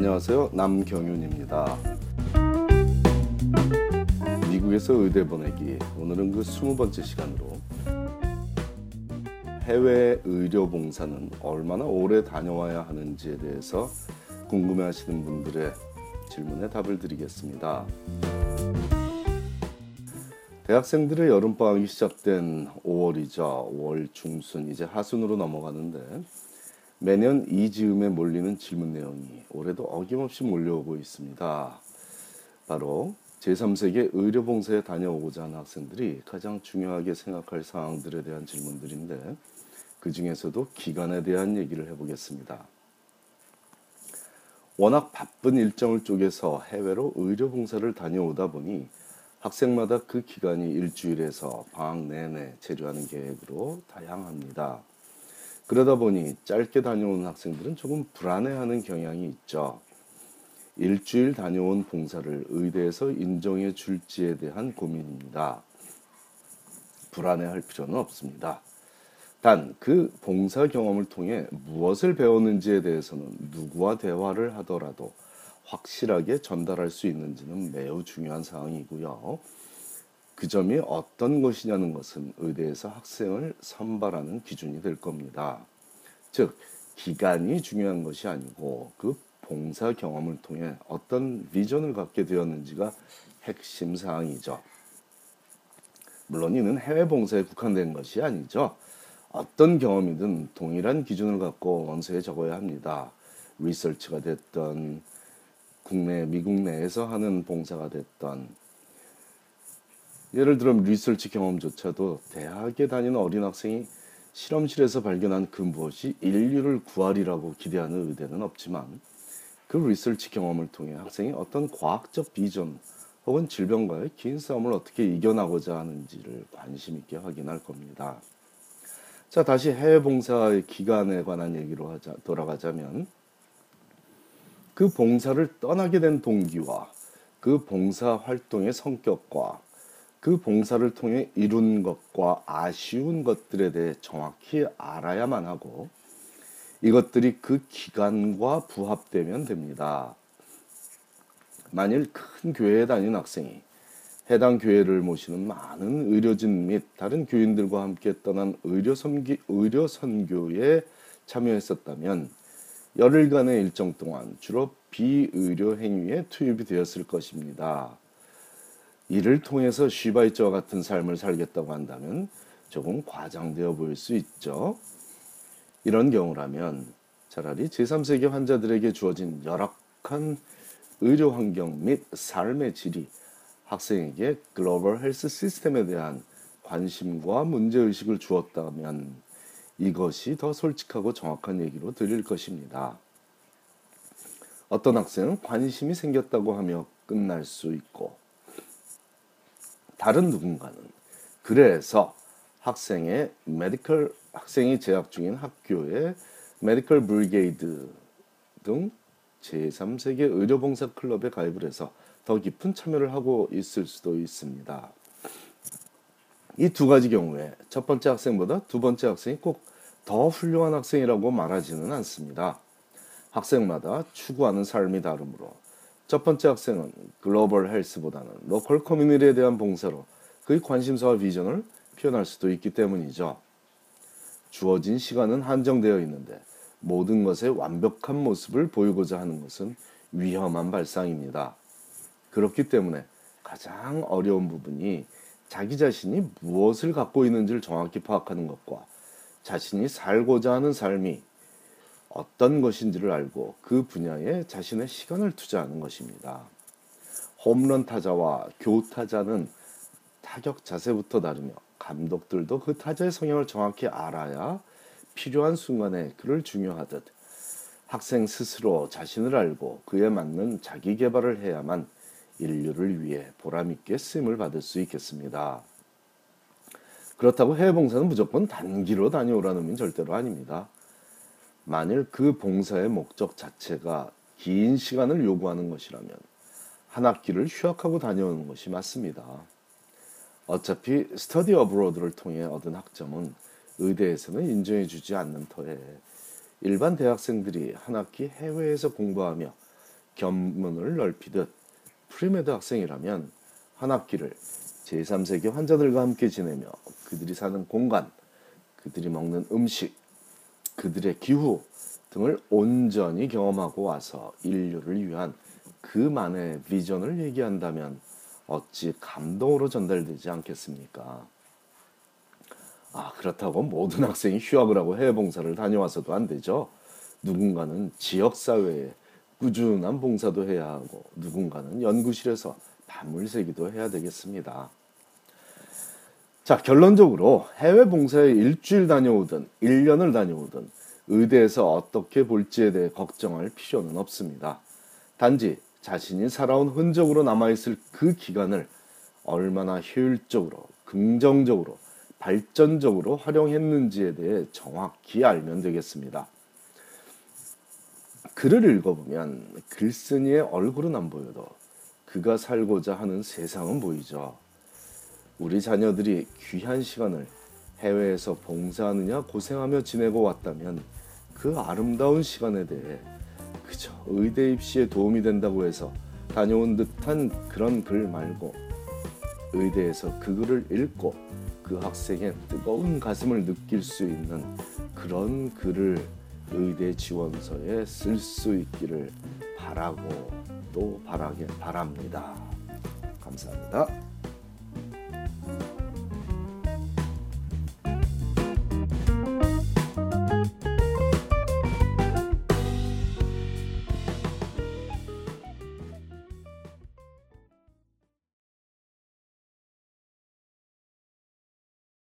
안녕하세요. 남경윤입니다. 미국에서 의대 보내기. 오늘은 그 20번째 시간으로 해외 의료 봉사는 얼마나 오래 다녀와야 하는지에 대해서 궁금해 하시는 분들의 질문에 답을 드리겠습니다. 대학생들의 여름방학이 시작된 5월이죠. 5월 중순, 이제 하순으로 넘어가는데 매년 이 즈음에 몰리는 질문 내용이 올해도 어김없이 몰려오고 있습니다. 바로 제3세계 의료봉사에 다녀오고자 하는 학생들이 가장 중요하게 생각할 사항들에 대한 질문들인데 그 중에서도 기간에 대한 얘기를 해보겠습니다. 워낙 바쁜 일정을 쪼개서 해외로 의료봉사를 다녀오다 보니 학생마다 그 기간이 일주일에서 방학 내내 체류하는 계획으로 다양합니다. 그러다 보니 짧게 다녀온 학생들은 조금 불안해하는 경향이 있죠. 일주일 다녀온 봉사를 의대에서 인정해 줄지에 대한 고민입니다. 불안해할 필요는 없습니다. 단 그 봉사 경험을 통해 무엇을 배웠는지에 대해서는 누구와 대화를 하더라도 확실하게 전달할 수 있는지는 매우 중요한 사항이고요. 그 점이 어떤 것이냐는 것은 의대에서 학생을 선발하는 기준이 될 겁니다. 즉, 기간이 중요한 것이 아니고 그 봉사 경험을 통해 어떤 비전을 갖게 되었는지가 핵심 사항이죠. 물론 이는 해외 봉사에 국한된 것이 아니죠. 어떤 경험이든 동일한 기준을 갖고 원서에 적어야 합니다. 리서치가 됐던 국내 미국 내에서 하는 봉사가 됐던 예를 들어 리서치 경험조차도 대학에 다니는 어린 학생이 실험실에서 발견한 그 무엇이 인류를 구하리라고 기대하는 의대는 없지만 그 리서치 경험을 통해 학생이 어떤 과학적 비전 혹은 질병과의 긴 싸움을 어떻게 이겨나고자 하는지를 관심 있게 확인할 겁니다. 자, 다시 해외 봉사의 기간에 관한 얘기로 하자, 돌아가자면 그 봉사를 떠나게 된 동기와 그 봉사 활동의 성격과 그 봉사를 통해 이룬 것과 아쉬운 것들에 대해 정확히 알아야만 하고 이것들이 그 기간과 부합되면 됩니다. 만일 큰 교회에 다니는 학생이 해당 교회를 모시는 많은 의료진 및 다른 교인들과 함께 떠난 의료 선기, 의료 선교에 참여했었다면 열흘간의 일정 동안 주로 비의료 행위에 투입이 되었을 것입니다. 이를 통해서 쉬바이처와 같은 삶을 살겠다고 한다면 조금 과장되어 보일 수 있죠. 이런 경우라면 차라리 제3세계 환자들에게 주어진 열악한 의료 환경 및 삶의 질이 학생에게 글로벌 헬스 시스템에 대한 관심과 문제의식을 주었다면 이것이 더 솔직하고 정확한 얘기로 들릴 것입니다. 어떤 학생은 관심이 생겼다고 하며 끝날 수 있고 다른 누군가는 그래서 학생의 medical 학생이 재학 중인 학교의 Medical Brigade 등 제3세계 의료봉사 클럽에 가입을 해서 더 깊은 참여를 하고 있을 수도 있습니다. 이 두 가지 경우에 첫 번째 학생보다 두 번째 학생이 꼭 더 훌륭한 학생이라고 말하지는 않습니다. 학생마다 추구하는 삶이 다르므로 첫 번째 학생은 글로벌 헬스보다는 로컬 커뮤니티에 대한 봉사로 그의 관심사와 비전을 표현할 수도 있기 때문이죠. 주어진 시간은 한정되어 있는데 모든 것의 완벽한 모습을 보이고자 하는 것은 위험한 발상입니다. 그렇기 때문에 가장 어려운 부분이 자기 자신이 무엇을 갖고 있는지를 정확히 파악하는 것과 자신이 살고자 하는 삶이 어떤 것인지를 알고 그 분야에 자신의 시간을 투자하는 것입니다. 홈런 타자와 교 타자는 타격 자세부터 다르며 감독들도 그 타자의 성향을 정확히 알아야 필요한 순간에 그를 중요하듯 학생 스스로 자신을 알고 그에 맞는 자기 개발을 해야만 인류를 위해 보람있게 쓰임을 받을 수 있겠습니다. 그렇다고 해외 봉사는 무조건 단기로 다녀오라는 의미는 절대로 아닙니다. 만일 그 봉사의 목적 자체가 긴 시간을 요구하는 것이라면 한 학기를 휴학하고 다녀오는 것이 맞습니다. 어차피 스터디 어브로드를 통해 얻은 학점은 의대에서는 인정해 주지 않는 터에 일반 대학생들이 한 학기 해외에서 공부하며 견문을 넓히듯 pre-med 학생이라면 한 학기를 제3세계 환자들과 함께 지내며 그들이 사는 공간, 그들이 먹는 음식, 그들의 기후 등을 온전히 경험하고 와서 인류를 위한 그만의 비전을 얘기한다면 어찌 감동으로 전달되지 않겠습니까? 아, 그렇다고 모든 학생이 휴학을 하고 해외 봉사를 다녀와서도 안 되죠. 누군가는 지역사회에 꾸준한 봉사도 해야 하고 누군가는 연구실에서 밤을 새기도 해야 되겠습니다. 자, 결론적으로 해외 봉사에 일주일 다녀오든 1년을 다녀오든 의대에서 어떻게 볼지에 대해 걱정할 필요는 없습니다. 단지 자신이 살아온 흔적으로 남아있을 그 기간을 얼마나 효율적으로, 긍정적으로, 발전적으로 활용했는지에 대해 정확히 알면 되겠습니다. 글을 읽어보면 글쓴이의 얼굴은 안 보여도 그가 살고자 하는 세상은 보이죠. 우리 자녀들이 귀한 시간을 해외에서 봉사하느냐 고생하며 지내고 왔다면 그 아름다운 시간에 대해 그저 의대 입시에 도움이 된다고 해서 다녀온 듯한 그런 글 말고 의대에서 그 글을 읽고 그 학생의 뜨거운 가슴을 느낄 수 있는 그런 글을 의대 지원서에 쓸 수 있기를 바라고 또 바라게 바랍니다. 감사합니다.